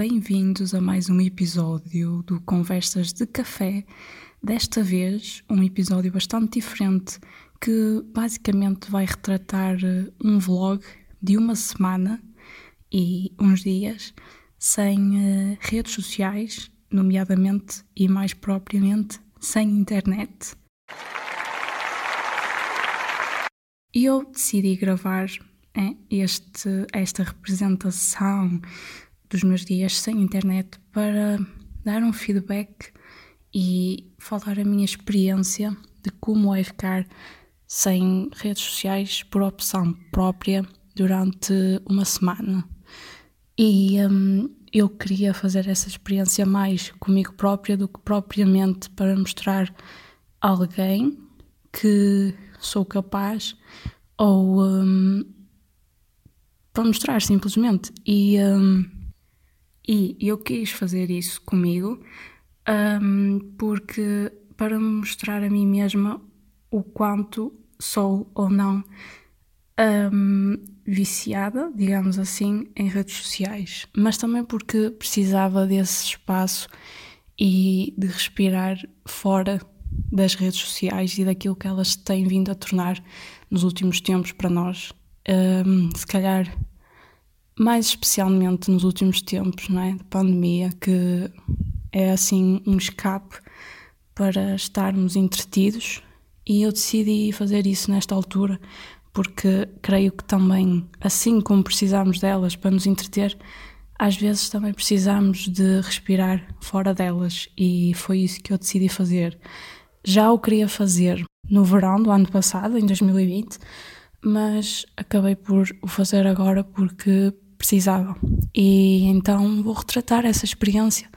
bem-vindos a mais um episódio do Conversas de Café. Desta vez, um episódio bastante diferente que basicamente vai retratar eh, um vlog de uma semana e uns dias sem uh, redes sociais, nomeadamente e mais propriamente sem internet. E eu decidi gravar é, este, esta representação dos meus dias sem internet para dar um feedback e falar a minha experiência de como é ficar sem redes sociais por opção própria durante uma semana. E um, eu queria fazer essa experiência mais comigo própria do que propriamente para mostrar a alguém que sou capaz ou um, para mostrar simplesmente. E, um, e eu quis fazer isso comigo um, porque para mostrar a mim mesma o quanto sou ou não um, viciada, digamos assim, em redes sociais, mas também porque precisava desse espaço e de respirar fora das redes sociais e daquilo que elas têm vindo a tornar nos últimos tempos para nós. Um, se calhar mais especialmente nos últimos tempos, não é? De pandemia, que é assim um escape para estarmos entretidos e eu decidi fazer isso nesta altura porque creio que também, assim como precisamos delas para nos entreter, às vezes também precisamos de respirar fora delas e foi isso que eu decidi fazer. Já o queria fazer no verão do ano passado, em 2020, mas acabei por o fazer agora porque precisava. E então vou retratar essa experiência,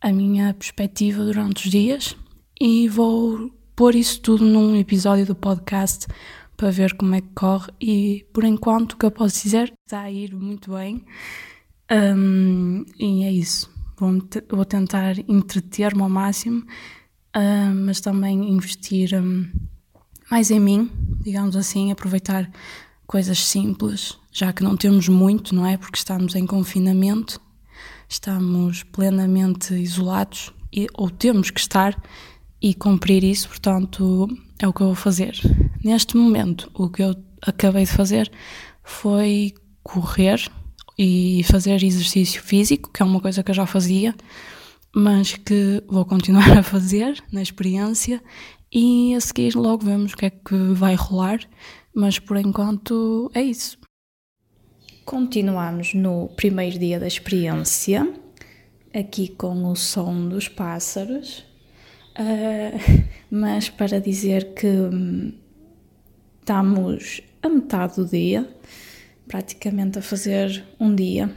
a minha perspectiva durante os dias e vou pôr isso tudo num episódio do podcast para ver como é que corre e por enquanto o que eu posso dizer está a ir muito bem um, e é isso. Vou, vou tentar entreter-me ao máximo, um, mas também investir um, mais em mim, digamos assim, aproveitar coisas simples, já que não temos muito, não é? Porque estamos em confinamento, estamos plenamente isolados, e, ou temos que estar e cumprir isso, portanto, é o que eu vou fazer. Neste momento, o que eu acabei de fazer foi correr e fazer exercício físico, que é uma coisa que eu já fazia, mas que vou continuar a fazer na experiência e a seguir logo vemos o que é que vai rolar mas por enquanto é isso. Continuamos no primeiro dia da experiência, aqui com o som dos pássaros, uh, mas para dizer que hum, estamos a metade do dia, praticamente a fazer um dia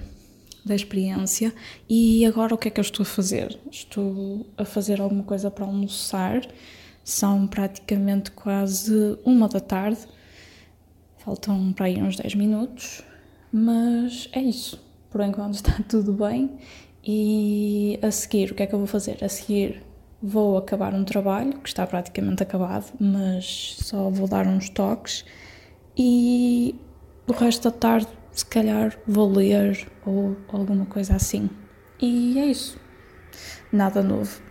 da experiência. E agora o que é que eu estou a fazer? Estou a fazer alguma coisa para almoçar, são praticamente quase uma da tarde Faltam para aí uns 10 minutos, mas é isso. Por enquanto está tudo bem. E a seguir, o que é que eu vou fazer? A seguir, vou acabar um trabalho que está praticamente acabado, mas só vou dar uns toques. E o resto da tarde, se calhar, vou ler ou alguma coisa assim. E é isso. Nada novo.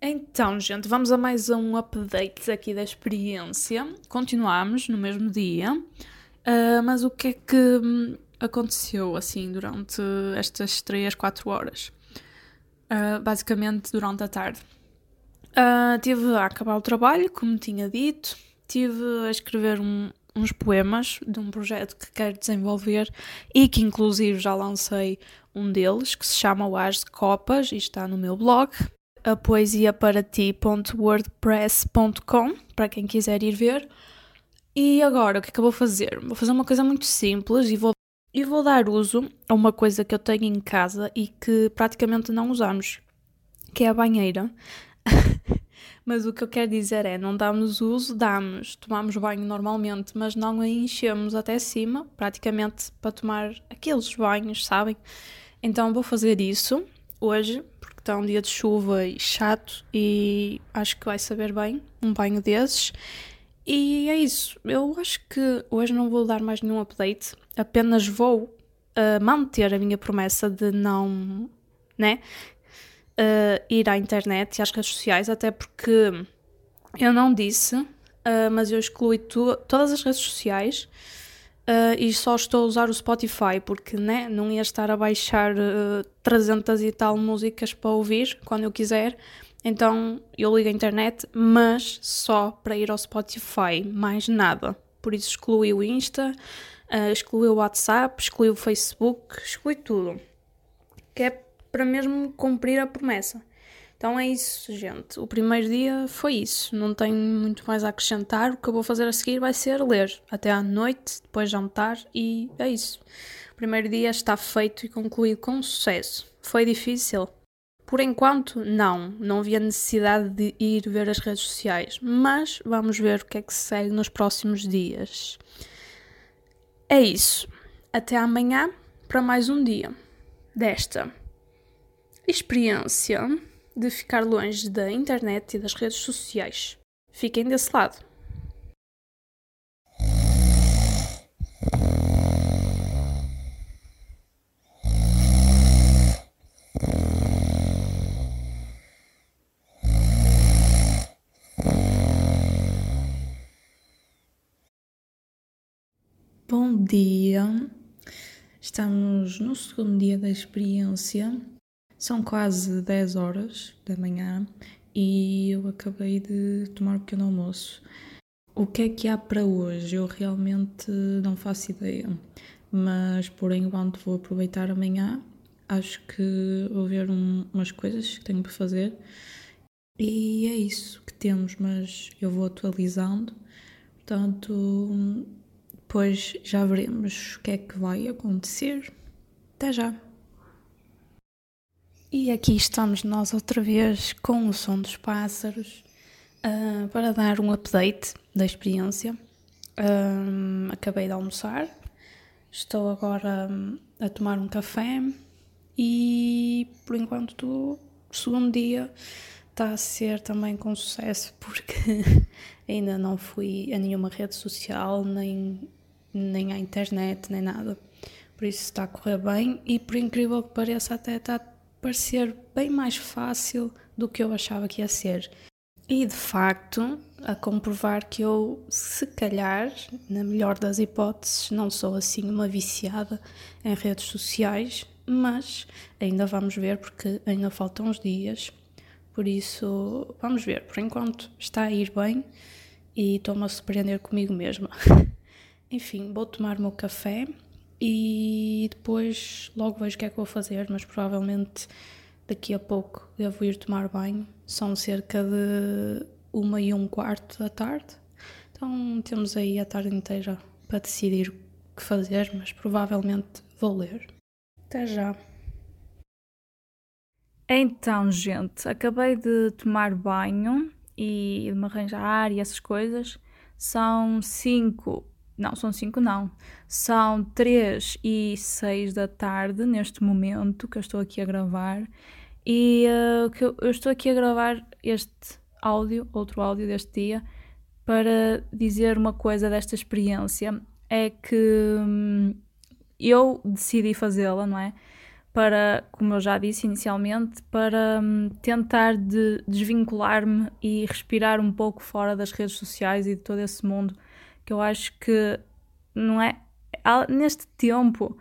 Então, gente, vamos a mais um update aqui da experiência. Continuamos no mesmo dia, uh, mas o que é que hum, aconteceu assim durante estas 3, 4 horas? Uh, basicamente durante a tarde. Uh, tive a acabar o trabalho, como tinha dito, tive a escrever um, uns poemas de um projeto que quero desenvolver e que inclusive já lancei um deles, que se chama O As de Copas e está no meu blog a poesia para quem quiser ir ver. E agora, o que é que eu vou fazer? Vou fazer uma coisa muito simples e vou, e vou dar uso a uma coisa que eu tenho em casa e que praticamente não usamos, que é a banheira. mas o que eu quero dizer é, não damos uso, damos, tomamos banho normalmente, mas não a enchemos até cima, praticamente para tomar aqueles banhos, sabem? Então vou fazer isso hoje, está um dia de chuva e chato e acho que vai saber bem um banho desses. E é isso. Eu acho que hoje não vou dar mais nenhum update, apenas vou uh, manter a minha promessa de não, né, uh, ir à internet e às redes sociais, até porque eu não disse, uh, mas eu excluí tu, todas as redes sociais e só estou a usar o Spotify, porque né, não ia estar a baixar uh, 300 e tal músicas para ouvir quando eu quiser. Então eu ligo a internet, mas só para ir ao Spotify, mais nada. Por isso excluí o Insta, uh, excluí o WhatsApp, excluí o Facebook, excluí tudo. Que é para mesmo cumprir a promessa. Então é isso, gente. O primeiro dia foi isso. Não tenho muito mais a acrescentar. O que eu vou fazer a seguir vai ser ler até à noite, depois jantar e é isso. O primeiro dia está feito e concluído com sucesso. Foi difícil? Por enquanto, não. Não havia necessidade de ir ver as redes sociais. Mas vamos ver o que é que segue nos próximos dias. É isso. Até amanhã para mais um dia desta experiência de ficar longe da internet e das redes sociais. Fiquem desse lado. Bom dia, estamos no segundo dia da experiência são quase 10 horas da manhã e eu acabei de tomar um pequeno almoço. O que é que há para hoje? Eu realmente não faço ideia, mas por enquanto vou aproveitar amanhã. Acho que vou ver um, umas coisas que tenho para fazer e é isso que temos, mas eu vou atualizando. Portanto, depois já veremos o que é que vai acontecer. Até já! E aqui estamos nós outra vez com o som dos pássaros uh, para dar um update da experiência. Um, acabei de almoçar, estou agora um, a tomar um café e por enquanto o segundo dia está a ser também com sucesso porque ainda não fui a nenhuma rede social, nem, nem à internet, nem nada. Por isso está a correr bem e por incrível que pareça até está parecer bem mais fácil do que eu achava que ia ser. E de facto, a comprovar que eu, se calhar, na melhor das hipóteses, não sou assim uma viciada em redes sociais, mas ainda vamos ver porque ainda faltam uns dias. Por isso, vamos ver. Por enquanto está a ir bem e estou-me a surpreender comigo mesma. Enfim, vou tomar o meu café e depois logo vejo o que é que vou fazer, mas provavelmente daqui a pouco devo ir tomar banho. São cerca de uma e um quarto da tarde, então temos aí a tarde inteira para decidir o que fazer, mas provavelmente vou ler. Até já! Então, gente, acabei de tomar banho e de me arranjar e essas coisas. São 5 não, são 5 não. São 3 e 6 da tarde neste momento que eu estou aqui a gravar. E uh, que eu, eu, estou aqui a gravar este áudio, outro áudio deste dia, para dizer uma coisa desta experiência. É que hum, eu decidi fazê-la, não é? Para, como eu já disse inicialmente, para hum, tentar de desvincular-me e respirar um pouco fora das redes sociais e de todo esse mundo que eu acho que não é. Neste tempo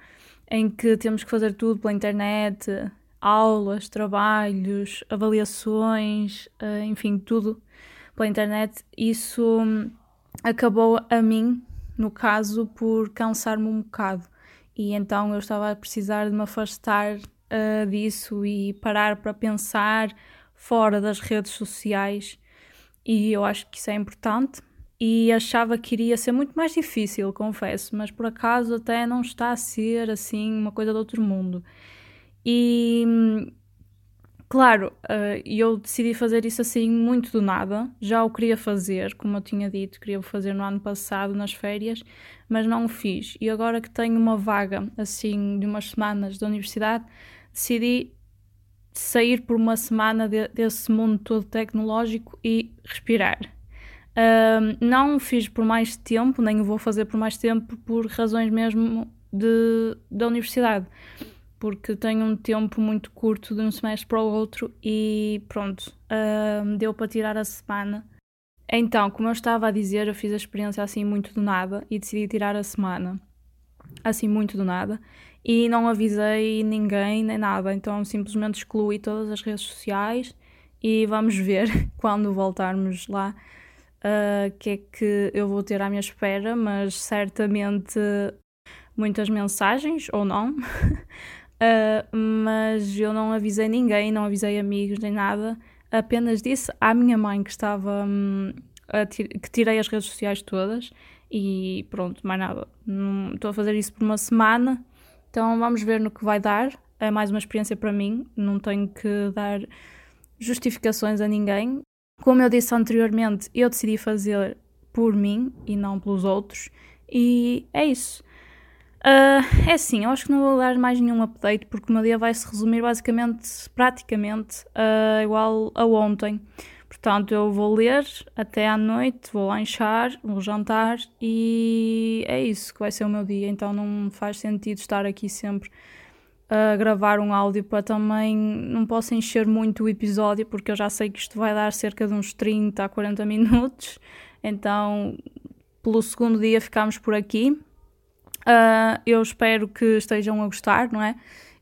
em que temos que fazer tudo pela internet, aulas, trabalhos, avaliações, eh, enfim, tudo pela internet, isso acabou a mim, no caso, por cansar-me um bocado. E então eu estava a precisar de me afastar uh, disso e parar para pensar fora das redes sociais. E eu acho que isso é importante e achava que iria ser muito mais difícil, confesso, mas por acaso até não está a ser assim uma coisa do outro mundo. E claro, uh, eu decidi fazer isso assim muito do nada. Já o queria fazer, como eu tinha dito, queria fazer no ano passado, nas férias, mas não o fiz. E agora que tenho uma vaga assim de umas semanas da universidade, decidi sair por uma semana de, desse mundo todo tecnológico e respirar não fiz por mais tempo, nem o vou fazer por mais tempo, por razões mesmo de, da universidade, porque tenho um tempo muito curto de um semestre para o outro e pronto, deu para tirar a semana. Então, como eu estava a dizer, eu fiz a experiência assim muito do nada e decidi tirar a semana assim muito do nada. E não avisei ninguém nem nada, então simplesmente excluí todas as redes sociais e vamos ver quando voltarmos lá uh, que é que eu vou ter à minha espera, mas certamente muitas mensagens ou não. uh, mas eu não avisei ninguém, não avisei amigos nem nada, apenas disse à minha mãe que estava um, que tirei as redes sociais todas e pronto, mais nada. Estou a fazer isso por uma semana, então vamos ver no que vai dar. É mais uma experiência para mim, não tenho que dar justificações a ninguém. Como eu disse anteriormente, eu decidi fazer por mim e não pelos outros, e é isso. Uh, é assim, eu acho que não vou dar mais nenhum update porque o meu dia vai se resumir basicamente, praticamente, uh, igual a ontem. Portanto, eu vou ler até à noite, vou lanchar, vou jantar e é isso que vai ser o meu dia. Então não faz sentido estar aqui sempre a gravar um áudio para também não posso encher muito o episódio porque eu já sei que isto vai dar cerca de uns 30 a 40 minutos. Então, pelo segundo dia ficamos por aqui. Uh, eu espero que estejam a gostar, não é?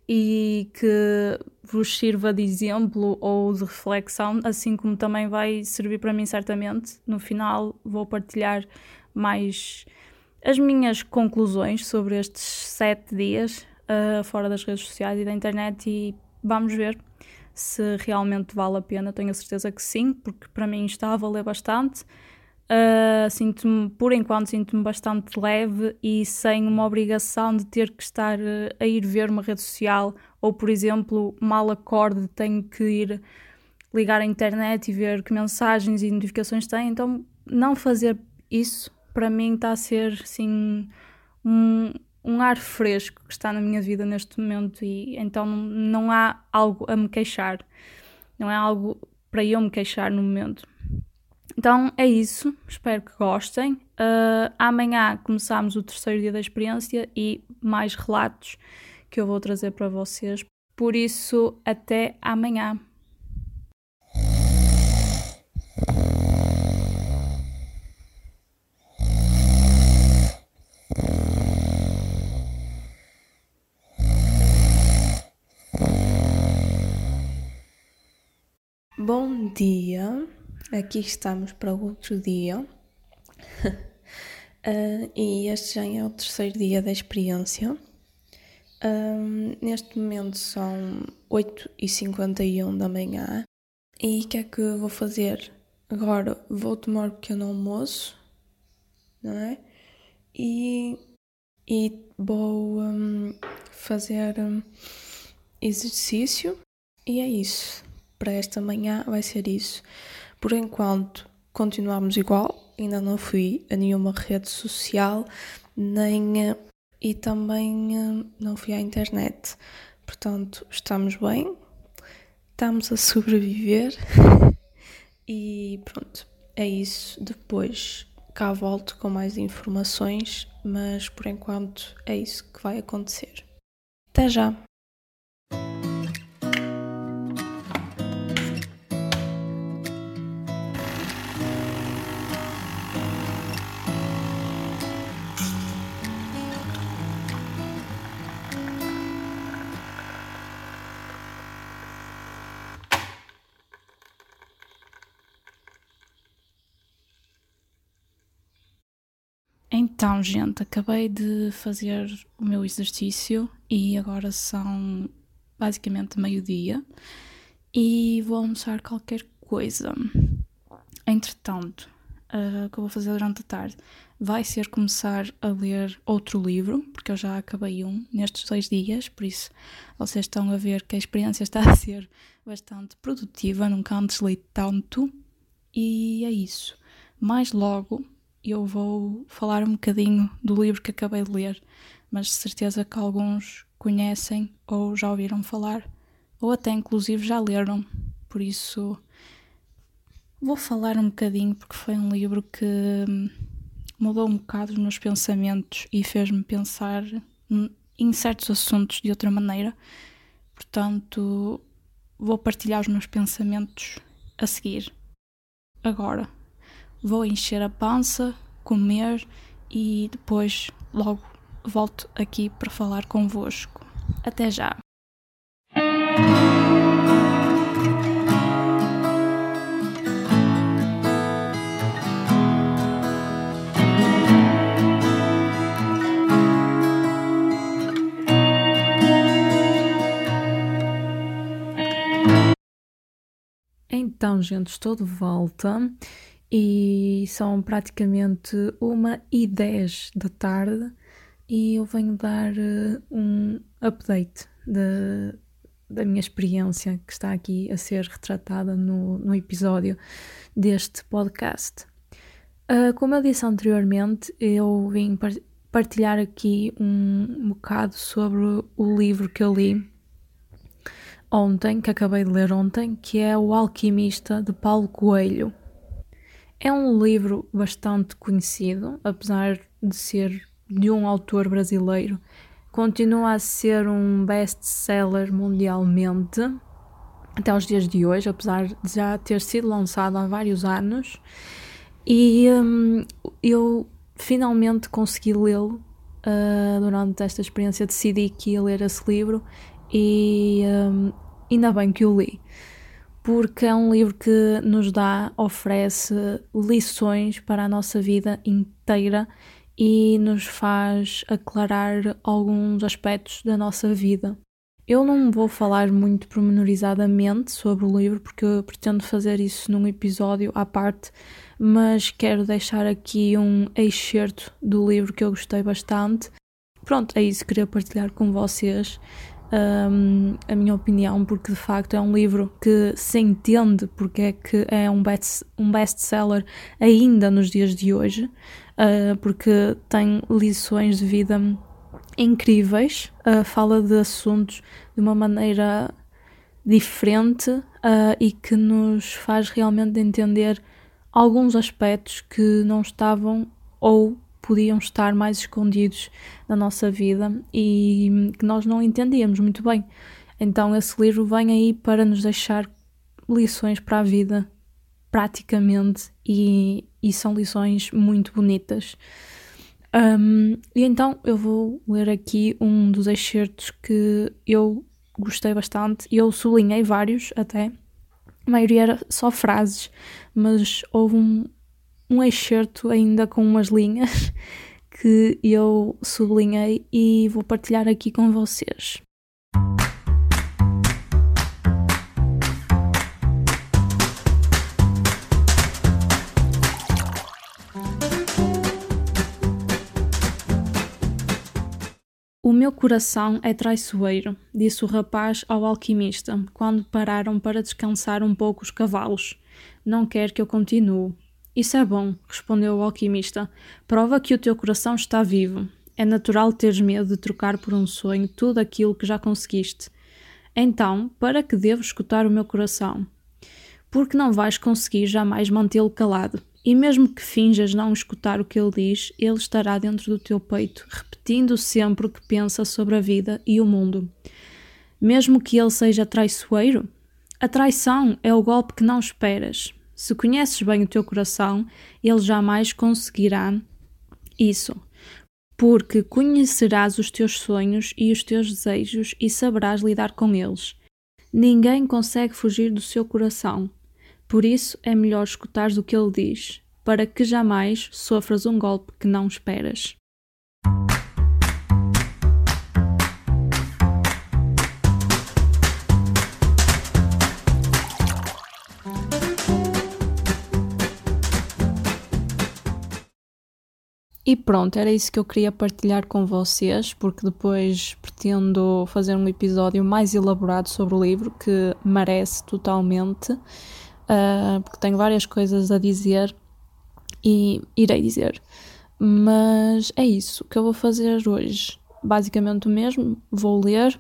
e que vos sirva de exemplo ou de reflexão, assim como também vai servir para mim certamente. No final vou partilhar mais as minhas conclusões sobre estes sete dias uh, fora das redes sociais e da internet e vamos ver se realmente vale a pena. Tenho a certeza que sim, porque para mim está a valer bastante. Uh, sinto-me, por enquanto, sinto-me bastante leve e sem uma obrigação de ter que estar uh, a ir ver uma rede social ou, por exemplo, mal acorde, tenho que ir ligar a internet e ver que mensagens e notificações tem. Então, não fazer isso para mim está a ser assim um, um ar fresco que está na minha vida neste momento e então não há algo a me queixar, não é algo para eu me queixar no momento. Então é isso, espero que gostem. Uh, amanhã começamos o terceiro dia da experiência e mais relatos que eu vou trazer para vocês. Por isso, até amanhã. Bom dia. Aqui estamos para outro dia. uh, e este já é o terceiro dia da experiência. Um, neste momento são 8h51 da manhã. E o que é que eu vou fazer? Agora vou tomar um pequeno almoço, não é? E, e vou um, fazer um, exercício. E é isso. Para esta manhã vai ser isso. Por enquanto, continuamos igual, ainda não fui a nenhuma rede social, nem eh, e também eh, não fui à internet. Portanto, estamos bem, estamos a sobreviver e pronto, é isso. Depois cá volto com mais informações, mas por enquanto é isso que vai acontecer. Até já! Então, gente, acabei de fazer o meu exercício e agora são basicamente meio-dia e vou almoçar qualquer coisa. Entretanto, uh, o que eu vou fazer durante a tarde vai ser começar a ler outro livro, porque eu já acabei um nestes dois dias, por isso vocês estão a ver que a experiência está a ser bastante produtiva, nunca antes li tanto, e é isso. Mais logo eu vou falar um bocadinho do livro que acabei de ler, mas de certeza que alguns conhecem ou já ouviram falar, ou até inclusive já leram. Por isso vou falar um bocadinho porque foi um livro que mudou um bocado os meus pensamentos e fez-me pensar em certos assuntos de outra maneira. Portanto, vou partilhar os meus pensamentos a seguir. Agora, vou encher a pança, comer e depois logo volto aqui para falar convosco. Até já! Então, gente, estou de volta e são praticamente uma e dez da tarde e eu venho dar uh, um update de, da minha experiência que está aqui a ser retratada no, no episódio deste podcast. Uh, como eu disse anteriormente, eu vim partilhar aqui um bocado sobre o livro que eu li ontem, que acabei de ler ontem, que é O Alquimista de Paulo Coelho. É um livro bastante conhecido, apesar de ser de um autor brasileiro. Continua a ser um best-seller mundialmente até os dias de hoje, apesar de já ter sido lançado há vários anos. E hum, eu finalmente consegui lê-lo uh, durante esta experiência. Decidi que ia ler esse livro e um, ainda bem que o li, porque é um livro que nos dá, oferece lições para a nossa vida inteira e nos faz aclarar alguns aspectos da nossa vida. Eu não vou falar muito pormenorizadamente sobre o livro, porque eu pretendo fazer isso num episódio à parte, mas quero deixar aqui um excerto do livro que eu gostei bastante. Pronto, é isso que queria partilhar com vocês um, a minha opinião, porque de facto é um livro que se entende porque é que é um best, um best-seller ainda nos dias de hoje, uh, porque tem lições de vida incríveis, uh, fala de assuntos de uma maneira diferente uh, e que nos faz realmente entender alguns aspectos que não estavam ou podiam estar mais escondidos na nossa vida e que nós não entendíamos muito bem. Então, esse livro vem aí para nos deixar lições para a vida, praticamente, e, e são lições muito bonitas. Um, e então eu vou ler aqui um dos excertos que eu gostei bastante. Eu sublinhei vários até. A maioria era só frases, mas houve um, um excerto ainda com umas linhas que eu sublinhei e vou partilhar aqui com vocês. O meu coração é traiçoeiro, disse o rapaz ao alquimista, quando pararam para descansar um pouco os cavalos. Não quer que eu continue. Isso é bom, respondeu o alquimista. Prova que o teu coração está vivo. É natural teres medo de trocar por um sonho tudo aquilo que já conseguiste. Então, para que devo escutar o meu coração? Porque não vais conseguir jamais mantê-lo calado. E mesmo que finjas não escutar o que ele diz, ele estará dentro do teu peito, repetindo sempre o que pensa sobre a vida e o mundo. Mesmo que ele seja traiçoeiro, a traição é o golpe que não esperas. Se conheces bem o teu coração, ele jamais conseguirá isso. Porque conhecerás os teus sonhos e os teus desejos e saberás lidar com eles. Ninguém consegue fugir do seu coração. Por isso é melhor escutares o que ele diz, para que jamais sofras um golpe que não esperas. E pronto, era isso que eu queria partilhar com vocês, porque depois pretendo fazer um episódio mais elaborado sobre o livro, que merece totalmente, uh, porque tenho várias coisas a dizer e irei dizer. Mas é isso que eu vou fazer hoje. Basicamente o mesmo, vou ler,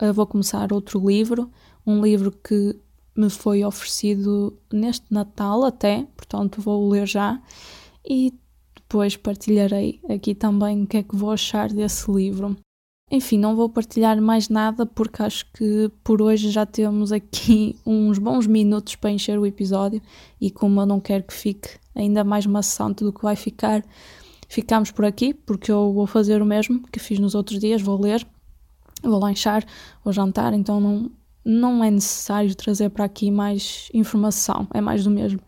uh, vou começar outro livro, um livro que me foi oferecido neste Natal até, portanto vou ler já. E depois partilharei aqui também o que é que vou achar desse livro. Enfim, não vou partilhar mais nada porque acho que por hoje já temos aqui uns bons minutos para encher o episódio e como eu não quero que fique ainda mais maçante do que vai ficar, ficamos por aqui porque eu vou fazer o mesmo que fiz nos outros dias, vou ler, vou lanchar, vou jantar, então não, não é necessário trazer para aqui mais informação, é mais do mesmo.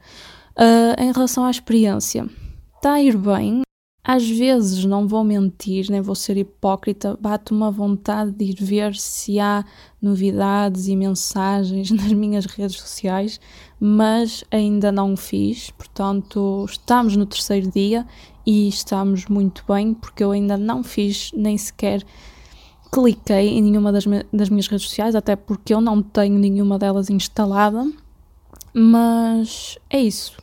Uh, em relação à experiência, está a ir bem, às vezes, não vou mentir, nem vou ser hipócrita, bate uma vontade de ir ver se há novidades e mensagens nas minhas redes sociais, mas ainda não fiz. Portanto, estamos no terceiro dia e estamos muito bem, porque eu ainda não fiz nem sequer cliquei em nenhuma das, das minhas redes sociais, até porque eu não tenho nenhuma delas instalada. Mas é isso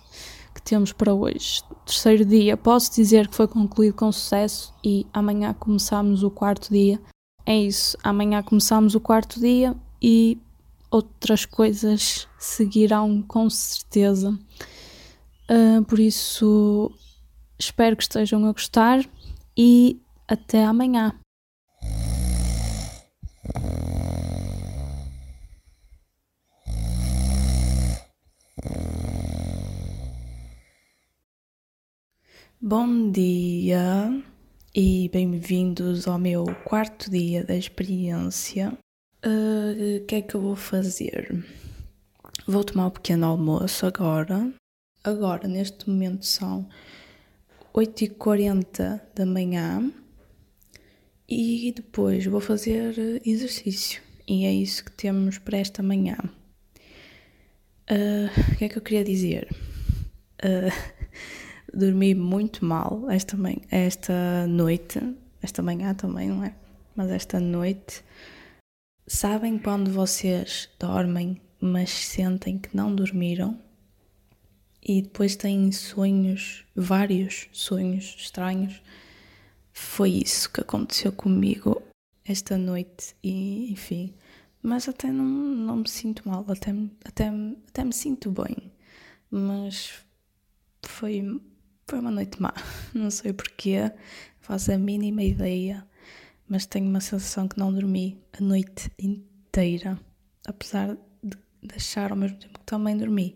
temos para hoje. Terceiro dia, posso dizer que foi concluído com sucesso e amanhã começamos o quarto dia. É isso, amanhã começamos o quarto dia e outras coisas seguirão com certeza. Uh, por isso, espero que estejam a gostar e até amanhã. Bom dia e bem-vindos ao meu quarto dia da experiência. Ah, o uh, que é que eu vou fazer? Vou tomar um pequeno almoço agora. Agora, neste momento, são 8h40 da manhã e depois vou fazer exercício. E é isso que temos para esta manhã. Uh, o que é que eu queria dizer? Uh, dormi muito mal esta, manhã, esta noite, esta manhã também, não é? Mas esta noite. Sabem quando vocês dormem, mas sentem que não dormiram? E depois têm sonhos, vários sonhos estranhos. Foi isso que aconteceu comigo esta noite e enfim. Mas até não, não me sinto mal, até, até, até me sinto bem. Mas foi foi uma noite má, não sei porquê, faço a mínima ideia, mas tenho uma sensação que não dormi a noite inteira, apesar de achar ao mesmo tempo que também dormi.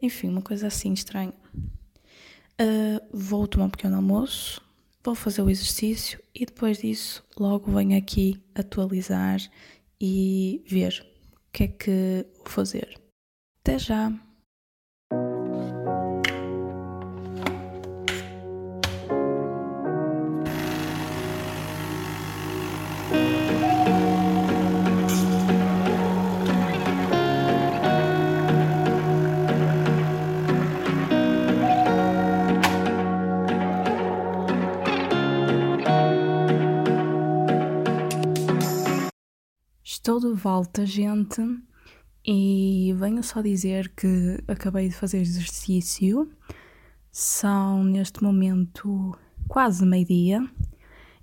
Enfim, uma coisa assim estranha. Uh, vou tomar um pequeno almoço, vou fazer o exercício e depois disso logo venho aqui atualizar e ver o que é que vou fazer. Até já! De volta, gente, e venho só dizer que acabei de fazer exercício. São neste momento quase meio-dia.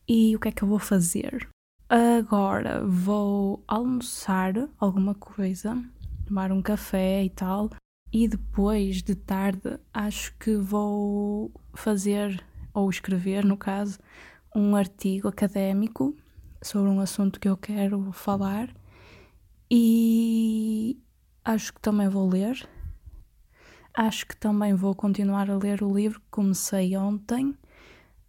E o que é que eu vou fazer? Agora vou almoçar alguma coisa, tomar um café e tal, e depois de tarde acho que vou fazer, ou escrever no caso, um artigo académico sobre um assunto que eu quero falar e acho que também vou ler. Acho que também vou continuar a ler o livro que comecei ontem.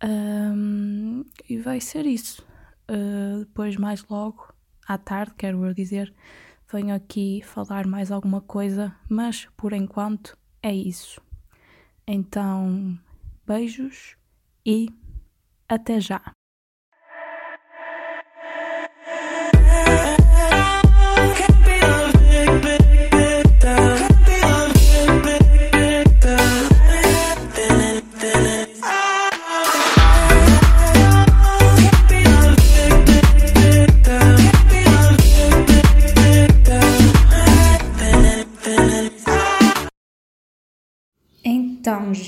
Um, e vai ser isso. Uh, depois, mais logo, à tarde, quero eu dizer, venho aqui falar mais alguma coisa, mas por enquanto é isso. Então, beijos e até já!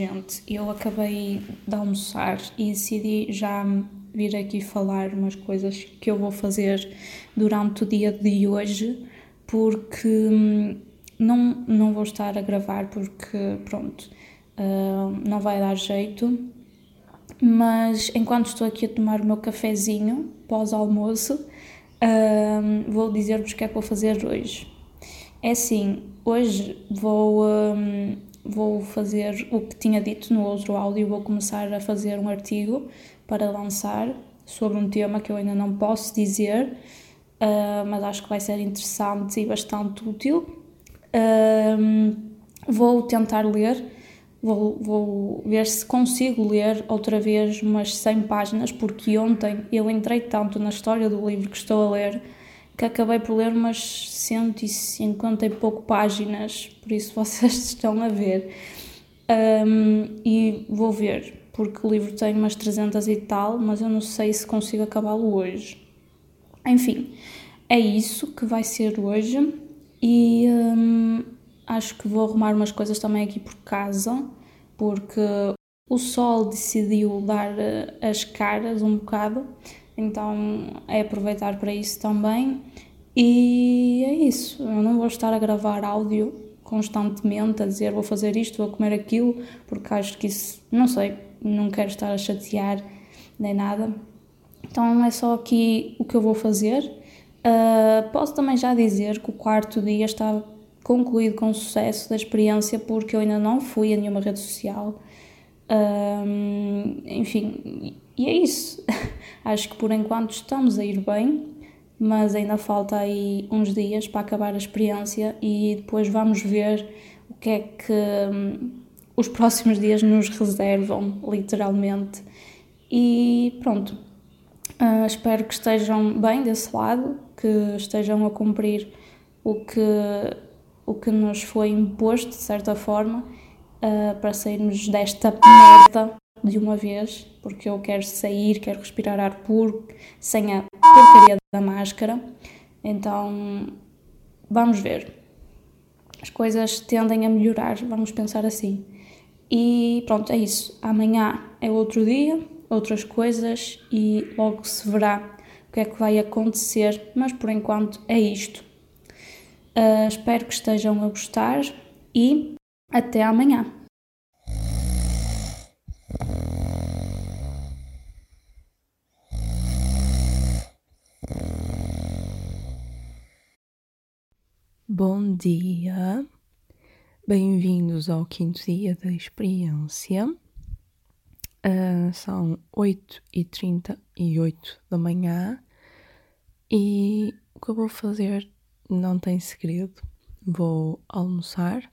Gente, eu acabei de almoçar e decidi já vir aqui falar umas coisas que eu vou fazer durante o dia de hoje, porque hum, não, não vou estar a gravar porque, pronto, uh, não vai dar jeito, mas enquanto estou aqui a tomar o meu cafezinho pós-almoço, um, vou dizer-vos o que é que vou fazer hoje. É assim, hoje vou, um, vou fazer o que tinha dito no outro áudio, vou começar a fazer um artigo para lançar sobre um tema que eu ainda não posso dizer, uh, mas acho que vai ser interessante e bastante útil. Uh, vou tentar ler, vou, vou ver se consigo ler outra vez umas 100 páginas, porque ontem eu entrei tanto na história do livro que estou a ler que acabei por ler umas 150 e pouco páginas, por isso vocês estão a ver. Um, e vou ver, porque o livro tem umas 300 e tal, mas eu não sei se consigo acabá-lo hoje. Enfim, é isso que vai ser hoje e acho que vou arrumar umas coisas também aqui por casa, porque o sol decidiu dar eh, as caras um bocado, então é aproveitar para isso também. E é isso, eu não vou estar a gravar áudio constantemente a dizer vou fazer isto, vou comer aquilo, porque acho que isso, não sei, não quero estar a chatear nem nada. Então é só aqui o que eu vou fazer. Uh, posso também já dizer que o quarto dia está concluído com sucesso da experiência porque eu ainda não fui a nenhuma rede social. Uh, enfim, e é isso. Acho que por enquanto estamos a ir bem, mas ainda falta aí uns dias para acabar a experiência e depois vamos ver o que é que um, os próximos dias nos reservam, literalmente. E pronto, uh, espero que estejam bem desse lado, que estejam a cumprir o que, o que nos foi imposto, de certa forma, uh, para sairmos desta merda de uma vez, porque eu quero sair, quero respirar ar puro, sem a porcaria da máscara. Então, vamos ver. As coisas tendem a melhorar, vamos pensar assim. E pronto, é isso. Amanhã é outro dia, outras coisas e logo se verá o que é que vai acontecer, mas por enquanto é isto. Uh, espero que estejam a gostar e até amanhã. Bom dia, bem-vindos ao quinto dia da experiência. Uh, são 8h38 da manhã e o que eu vou fazer não tem segredo. Vou almoçar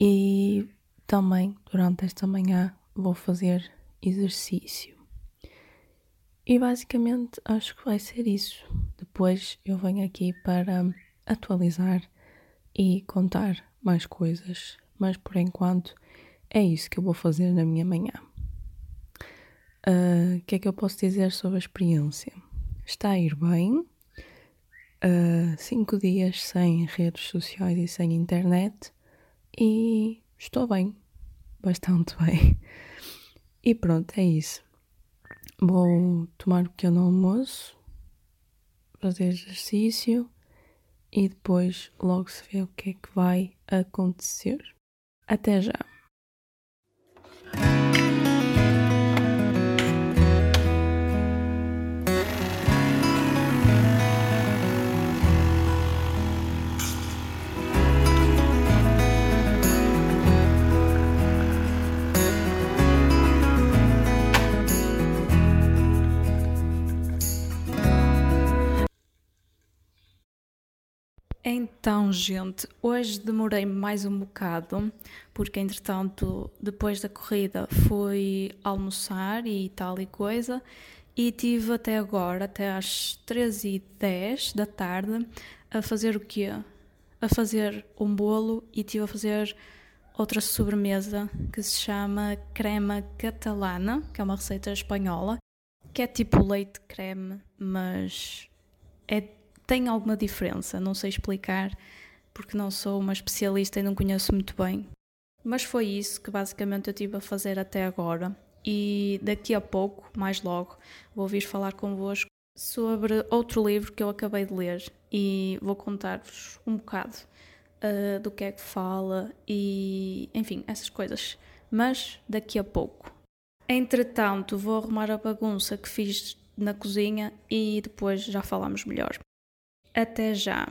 e também durante esta manhã vou fazer exercício. E basicamente acho que vai ser isso. Depois eu venho aqui para atualizar e contar mais coisas, mas por enquanto é isso que eu vou fazer na minha manhã. Ah, o uh, que é que eu posso dizer sobre a experiência? Está a ir bem. Uh, cinco dias sem redes sociais e sem internet e estou bem, bastante bem. E pronto, é isso. Vou tomar um pequeno almoço, fazer exercício e depois logo se vê o que é que vai acontecer. Até já! Então, gente, hoje demorei mais um bocado, porque entretanto, depois da corrida, fui almoçar e tal e coisa, e tive até agora, até às 13h10 da tarde, a fazer o quê? A fazer um bolo e tive a fazer outra sobremesa que se chama crema catalana, que é uma receita espanhola, que é tipo leite creme, mas é tem alguma diferença, não sei explicar porque não sou uma especialista e não conheço muito bem. Mas foi isso que basicamente eu tive a fazer até agora. E daqui a pouco, mais logo, vou vir falar convosco sobre outro livro que eu acabei de ler e vou contar-vos um bocado uh, do que é que fala e, enfim, essas coisas. Mas daqui a pouco. Entretanto, vou arrumar a bagunça que fiz na cozinha e depois já falamos melhor. Até já!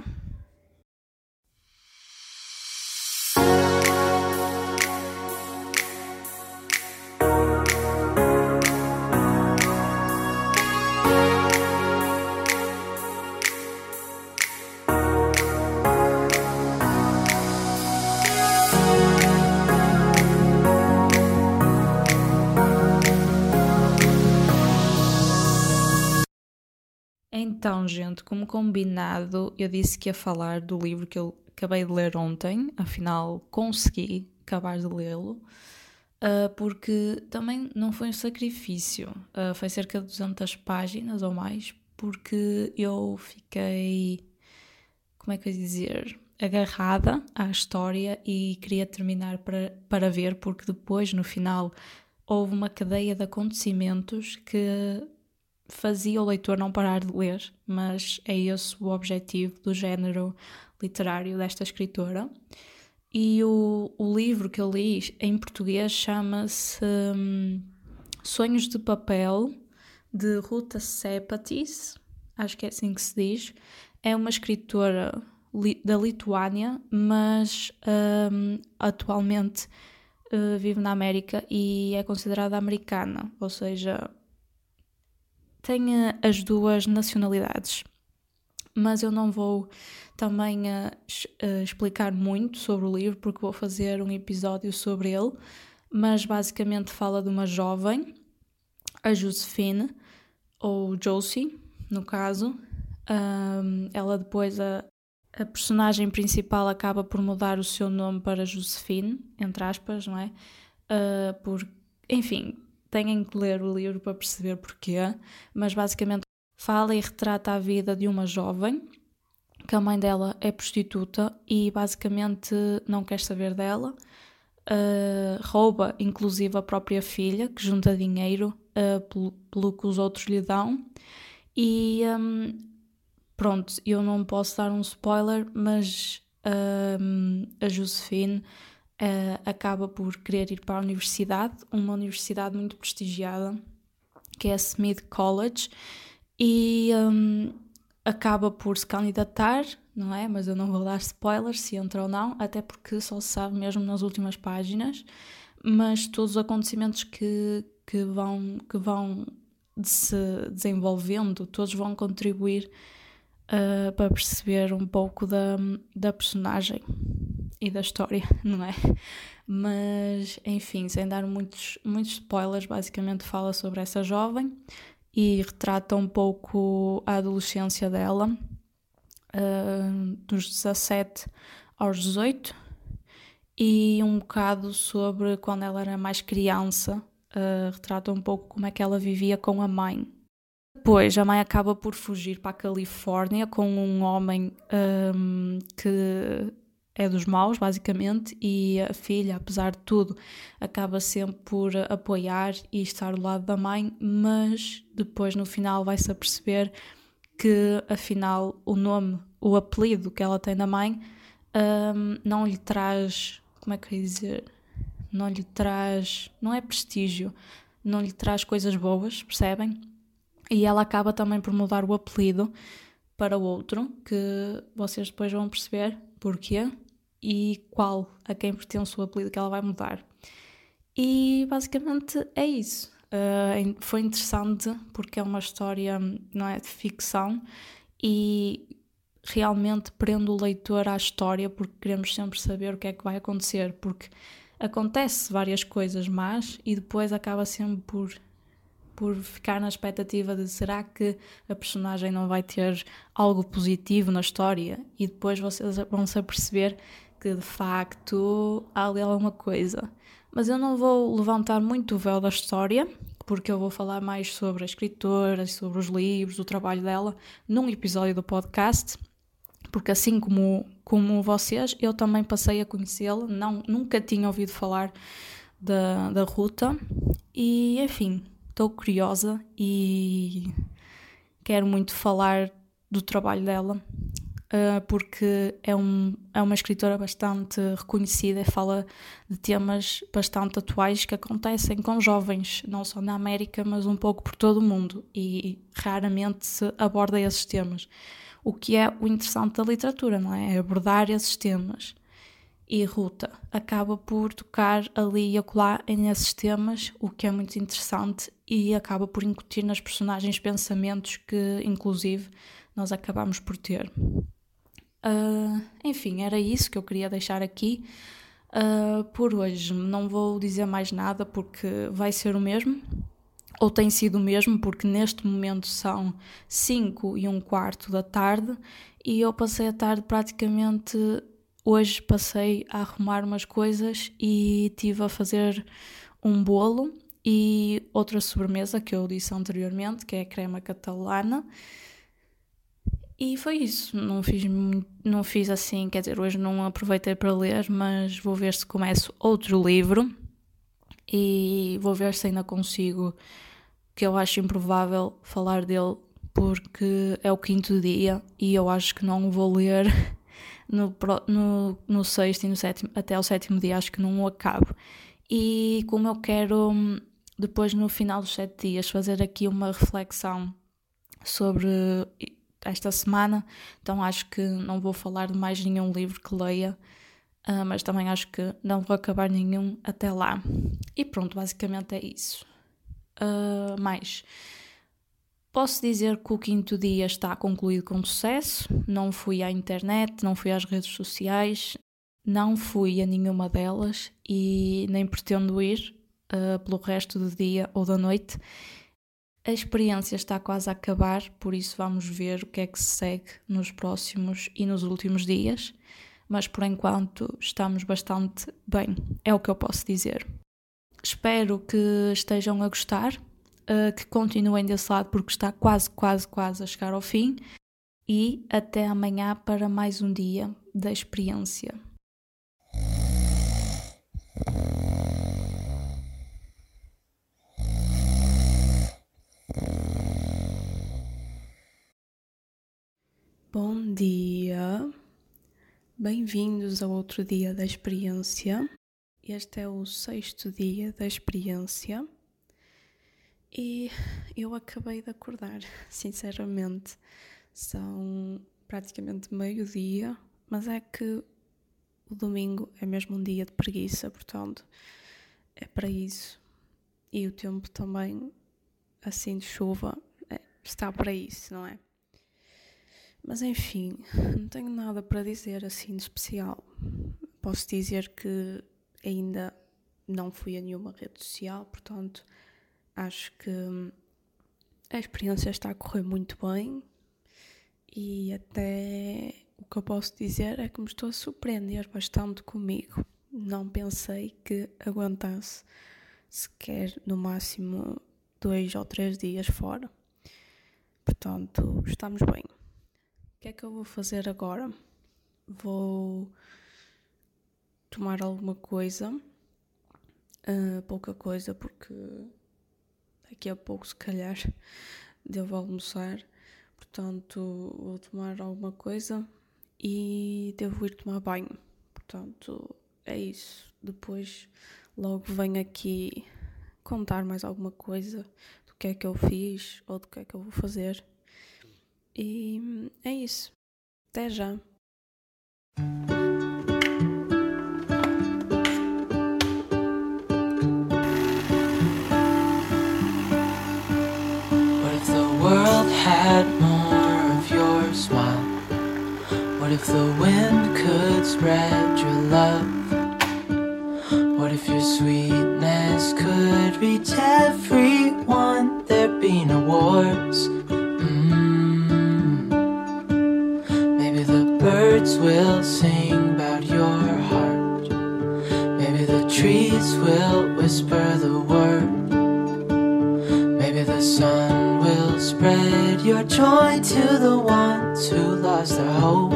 Então, gente, como combinado, eu disse que ia falar do livro que eu acabei de ler ontem, afinal consegui acabar de lê-lo, uh, porque também não foi um sacrifício, uh, foi cerca de 200 páginas ou mais, porque eu fiquei, como é que eu ia dizer, agarrada à história e queria terminar para, para ver, porque depois, no final, houve uma cadeia de acontecimentos que fazia o leitor não parar de ler, mas é esse o objetivo do género literário desta escritora. E o, o livro que eu li em português chama-se um, Sonhos de Papel, de Ruta Sepatis, acho que é assim que se diz. É uma escritora li, da Lituânia, mas um, atualmente uh, vive na América e é considerada americana, ou seja, tem as duas nacionalidades. Mas eu não vou também uh, uh, explicar muito sobre o livro, porque vou fazer um episódio sobre ele. Mas basicamente fala de uma jovem, a Josephine, ou Josie, no caso. Ela depois, a, a personagem principal, acaba por mudar o seu nome para Josephine, entre aspas, não é? Uh, por, enfim, têm que ler o livro para perceber porquê, mas basicamente fala e retrata a vida de uma jovem que a mãe dela é prostituta e basicamente não quer saber dela, uh, rouba inclusive a própria filha, que junta dinheiro uh, pelo, pelo, que os outros lhe dão. E um, pronto, eu não posso dar um spoiler, mas um, a Josephine uh, acaba por querer ir para a universidade, uma universidade muito prestigiada, que é a Smith College, e um, acaba por se candidatar, não é? Mas eu não vou dar spoilers se entra ou não, até porque só se sabe mesmo nas últimas páginas, mas todos os acontecimentos que, que vão, que vão se desenvolvendo, todos vão contribuir uh, para perceber um pouco da, da personagem e da história, não é? Mas, enfim, sem dar muitos, muitos spoilers, basicamente fala sobre essa jovem e retrata um pouco a adolescência dela, uh, dos 17 aos 18, e um bocado sobre quando ela era mais criança, uh, retrata um pouco como é que ela vivia com a mãe. Depois, a mãe acaba por fugir para a Califórnia com um homem um, que é dos maus, basicamente, e a filha, apesar de tudo, acaba sempre por apoiar e estar do lado da mãe, mas depois no final vai-se a perceber que afinal o nome, o apelido que ela tem da mãe um, não lhe traz, como é que eu ia dizer? Não lhe traz, não é prestígio, não lhe traz coisas boas, percebem? E ela acaba também por mudar o apelido para outro, que vocês depois vão perceber porquê e qual a quem pertence o apelido que ela vai mudar. E basicamente é isso. Uh, foi interessante porque é uma história, não é, de ficção e realmente prende o leitor à história porque queremos sempre saber o que é que vai acontecer, porque acontece várias coisas más e depois acaba sempre por por ficar na expectativa de será que a personagem não vai ter algo positivo na história e depois vocês vão se aperceber que de facto há ali alguma coisa. Mas eu não vou levantar muito o véu da história, porque eu vou falar mais sobre a escritora, sobre os livros, o trabalho dela, num episódio do podcast, porque assim como, como vocês, eu também passei a conhecê-la, nunca tinha ouvido falar da, da Ruta, e enfim, estou curiosa e quero muito falar do trabalho dela uh, porque é, um, é uma escritora bastante reconhecida e fala de temas bastante atuais que acontecem com jovens, não só na América, mas um pouco por todo o mundo, e raramente se aborda esses temas. O que é o interessante da literatura, não é? É abordar esses temas. E Ruta acaba por tocar ali e acolá nesses temas, o que é muito interessante, e acaba por incutir nas personagens pensamentos que, inclusive, nós acabamos por ter. Uh, enfim, era isso que eu queria deixar aqui. Uh, por hoje não vou dizer mais nada porque vai ser o mesmo, ou tem sido o mesmo, porque neste momento são 5 e um quarto da tarde e eu passei a tarde praticamente. Hoje passei a arrumar umas coisas e tive a fazer um bolo e outra sobremesa que eu disse anteriormente, que é a crema catalana. E foi isso, não fiz, não fiz assim, quer dizer, hoje não aproveitei para ler, mas vou ver se começo outro livro e vou ver se ainda consigo, que eu acho improvável falar dele, porque é o quinto dia e eu acho que não vou ler no, no, no sexto e no sétimo, até o sétimo dia, acho que não o acabo. E como eu quero, depois no final dos sete dias, fazer aqui uma reflexão sobre esta semana, então acho que não vou falar de mais nenhum livro que leia, uh, mas também acho que não vou acabar nenhum até lá. E pronto, basicamente é isso. Uh, mais. Posso dizer que o quinto dia está concluído com sucesso. Não fui à internet, não fui às redes sociais, não fui a nenhuma delas e nem pretendo ir uh, pelo resto do dia ou da noite. A experiência está quase a acabar, por isso vamos ver o que é que se segue nos próximos e nos últimos dias, mas por enquanto estamos bastante bem, é o que eu posso dizer. Espero que estejam a gostar, eh, que continuem desse lado porque está quase, quase, quase a chegar ao fim e até amanhã para mais um dia da experiência. Bom dia, bem-vindos ao outro dia da experiência. Este é o sexto dia da experiência e eu acabei de acordar, sinceramente. São praticamente meio-dia, mas é que o domingo é mesmo um dia de preguiça, portanto, é para isso. E o tempo também, assim de chuva, é, está para isso, não é? Mas enfim, não tenho nada para dizer assim de especial. Posso dizer que ainda não fui a nenhuma rede social, portanto, acho que a experiência está a correr muito bem e até o que eu posso dizer é que me estou a surpreender bastante comigo. Não pensei que aguentasse sequer no máximo dois ou três dias fora. Portanto, estamos bem. O que é que eu vou fazer agora? Vou tomar alguma coisa, uh, pouca coisa, porque daqui a pouco, se calhar, devo almoçar. Portanto, vou tomar alguma coisa e devo ir tomar banho. Portanto, é isso. Depois, logo venho aqui contar mais alguma coisa do que é que eu fiz ou do que é que eu vou fazer. E é isso. Até já. If the wind could spread your love? What if your sweetness could reach everyone? There'd be no wars. Mm. Maybe the birds will sing about your heart. Maybe the trees will whisper the word. Maybe the sun will spread your joy to the ones who lost their hope.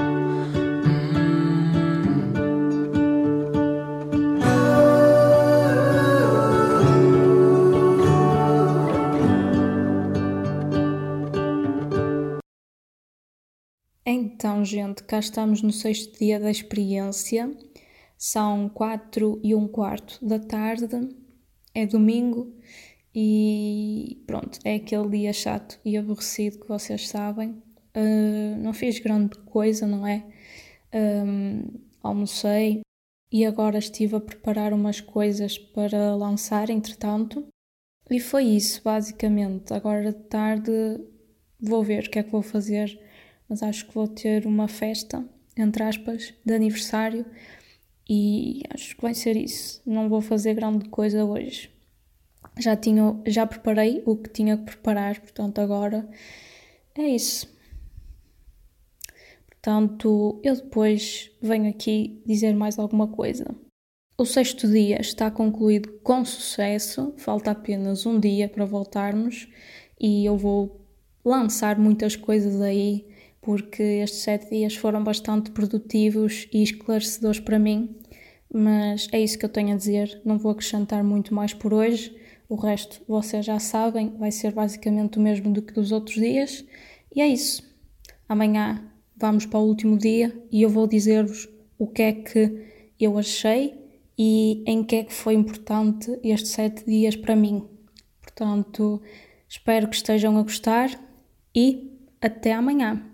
Então, gente, cá estamos no sexto dia da experiência. São quatro e um quarto da tarde, é domingo e pronto, é aquele dia chato e aborrecido que vocês sabem. Uh, não fiz grande coisa, não é? Um, almocei e agora estive a preparar umas coisas para lançar, entretanto. E foi isso, basicamente. Agora de tarde vou ver o que é que vou fazer, mas acho que vou ter uma festa, entre aspas, de aniversário e acho que vai ser isso. Não vou fazer grande coisa hoje. Já, tinha, já preparei o que tinha que preparar, portanto, agora é isso. Portanto, eu depois venho aqui dizer mais alguma coisa. O sexto dia está concluído com sucesso, falta apenas um dia para voltarmos e eu vou lançar muitas coisas aí porque estes sete dias foram bastante produtivos e esclarecedores para mim. Mas é isso que eu tenho a dizer, não vou acrescentar muito mais por hoje. O resto vocês já sabem, vai ser basicamente o mesmo do que dos outros dias. E é isso. Amanhã vamos para o último dia e eu vou dizer-vos o que é que eu achei e em que é que foi importante estes sete dias para mim. Portanto, espero que estejam a gostar e até amanhã.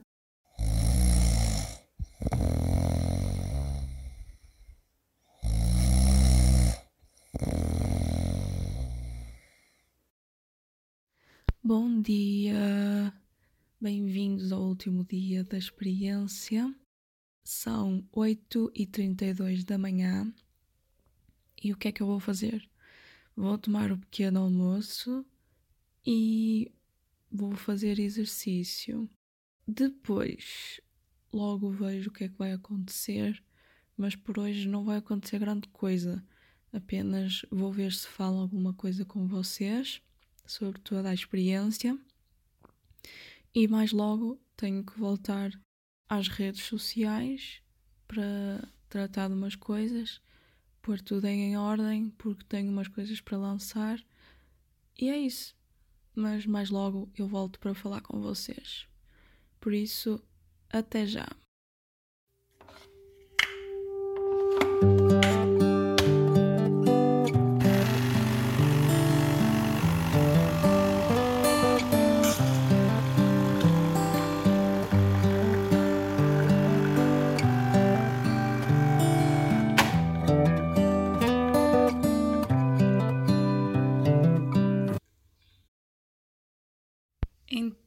Bom dia, bem-vindos ao último dia da experiência. São 8h32 da manhã e o que é que eu vou fazer? Vou tomar o pequeno almoço e vou fazer exercício. Depois, logo vejo o que é que vai acontecer, mas por hoje não vai acontecer grande coisa. Apenas vou ver se falo alguma coisa com vocês sobre toda a experiência e mais logo tenho que voltar às redes sociais para tratar de umas coisas, pôr tudo em ordem porque tenho umas coisas para lançar e é isso mas mais logo eu volto para falar com vocês. Por isso, até já.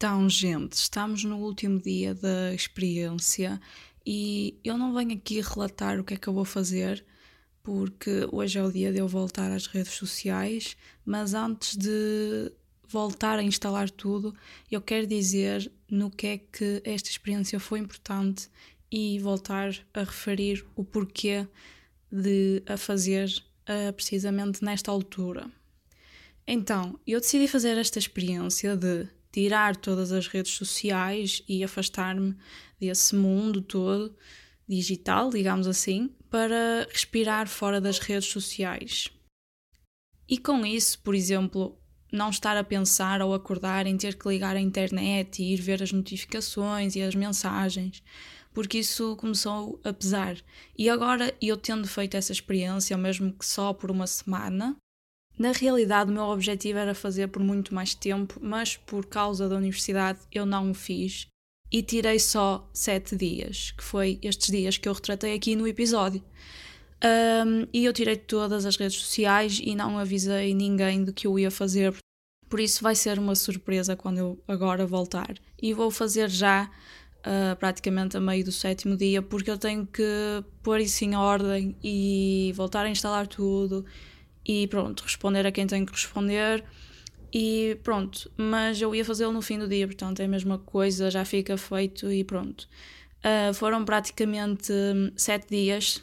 Então, gente, estamos no último dia da experiência e eu não venho aqui relatar o que é que eu vou fazer, porque hoje é o dia de eu voltar às redes sociais, mas antes de voltar a instalar tudo, eu quero dizer no que é que esta experiência foi importante e voltar a referir o porquê de a fazer uh, precisamente nesta altura. Então, eu decidi fazer esta experiência de tirar todas as redes sociais e afastar-me desse mundo todo digital, digamos assim, para respirar fora das redes sociais. E com isso, por exemplo, não estar a pensar ou acordar em ter que ligar a internet e ir ver as notificações e as mensagens, porque isso começou a pesar. E agora eu tendo feito essa experiência, mesmo que só por uma semana, na realidade, o meu objetivo era fazer por muito mais tempo, mas por causa da universidade eu não o fiz e tirei só sete dias, que foi estes dias que eu retratei aqui no episódio. Um, e eu tirei todas as redes sociais e não avisei ninguém do que eu ia fazer, por isso vai ser uma surpresa quando eu agora voltar. E vou fazer já uh, praticamente a meio do sétimo dia, porque eu tenho que pôr isso em ordem e voltar a instalar tudo e pronto, responder a quem tem que responder. E pronto, mas eu ia fazê-lo no fim do dia, portanto é a mesma coisa, já fica feito e pronto. Uh, foram praticamente hum, sete dias,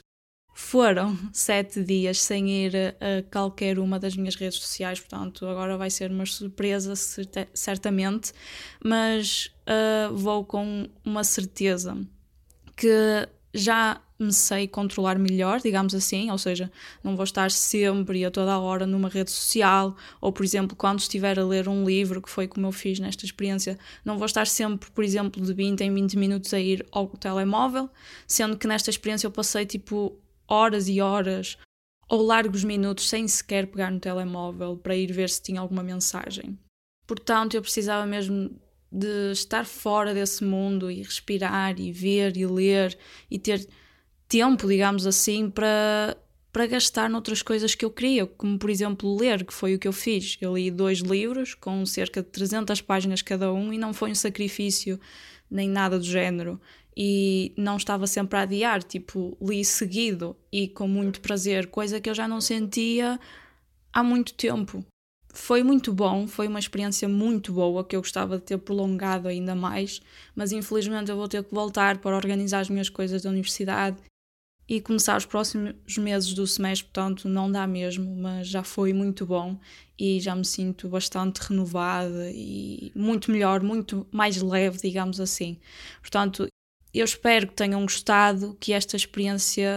foram sete dias sem ir a qualquer uma das minhas redes sociais, portanto agora vai ser uma surpresa certamente, mas uh, vou com uma certeza que já me sei controlar melhor, digamos assim, ou seja, não vou estar sempre e a toda a hora numa rede social, ou por exemplo, quando estiver a ler um livro, que foi como eu fiz nesta experiência, não vou estar sempre, por exemplo, de 20 em 20 minutos a ir ao telemóvel, sendo que nesta experiência eu passei tipo horas e horas ou largos minutos sem sequer pegar no telemóvel para ir ver se tinha alguma mensagem. Portanto, eu precisava mesmo de estar fora desse mundo e respirar e ver e ler e ter tempo, digamos assim, para, para gastar noutras coisas que eu queria, como por exemplo ler, que foi o que eu fiz. Eu li dois livros com cerca de 300 páginas cada um e não foi um sacrifício nem nada do género. E não estava sempre a adiar, tipo, li seguido e com muito prazer, coisa que eu já não sentia há muito tempo foi muito bom, foi uma experiência muito boa que eu gostava de ter prolongado ainda mais, mas infelizmente eu vou ter que voltar para organizar as minhas coisas da universidade e começar os próximos meses do semestre, portanto não dá mesmo, mas já foi muito bom e já me sinto bastante renovada e muito melhor, muito mais leve, digamos assim. Portanto, eu espero que tenham gostado, que esta experiência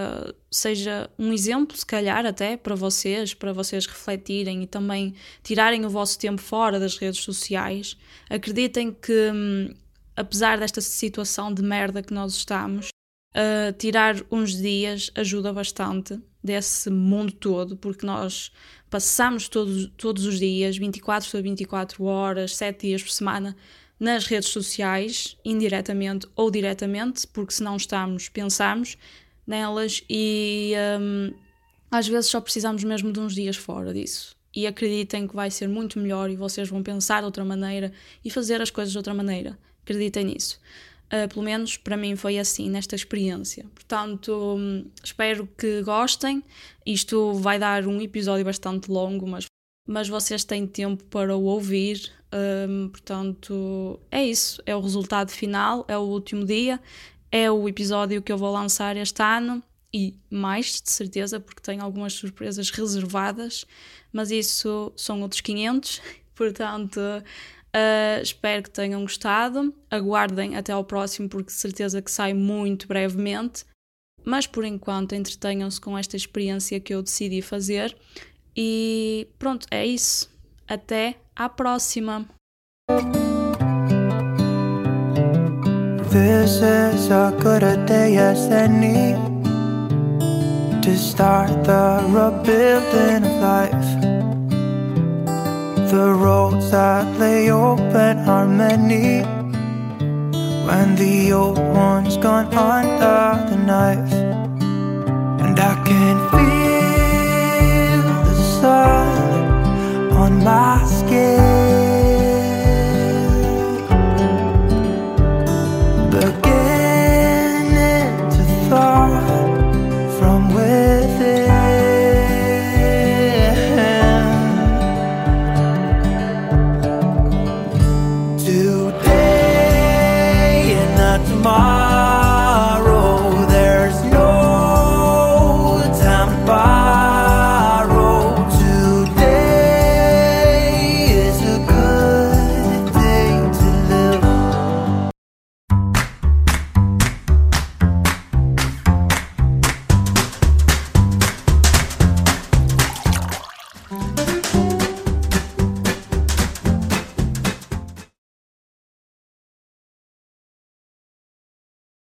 seja um exemplo, se calhar até para vocês, para vocês refletirem e também tirarem o vosso tempo fora das redes sociais. Acreditem que, hum, apesar desta situação de merda que nós estamos, uh, tirar uns dias ajuda bastante desse mundo todo, porque nós passamos todos, todos os dias, 24 sobre 24 horas, 7 dias por semana, nas redes sociais, indiretamente ou diretamente, porque se não estamos, pensamos nelas e um, às vezes só precisamos mesmo de uns dias fora disso. E acreditem que vai ser muito melhor e vocês vão pensar de outra maneira e fazer as coisas de outra maneira. Acreditem nisso. Uh, pelo menos para mim foi assim nesta experiência. Portanto, um, espero que gostem. Isto vai dar um episódio bastante longo, mas, mas vocês têm tempo para o ouvir um, portanto, é isso. É o resultado final, é o último dia, é o episódio que eu vou lançar este ano e mais, de certeza, porque tenho algumas surpresas reservadas, mas isso são outros 500. Portanto, uh, espero que tenham gostado. Aguardem até ao próximo, porque de certeza que sai muito brevemente. Mas por enquanto, entretenham-se com esta experiência que eu decidi fazer. E pronto, é isso. Até à próxima! This is a good a day as any to start the rebuilding of life. The roads that lay open are many when the old one's gone under the knife, and I can feel. on my skin.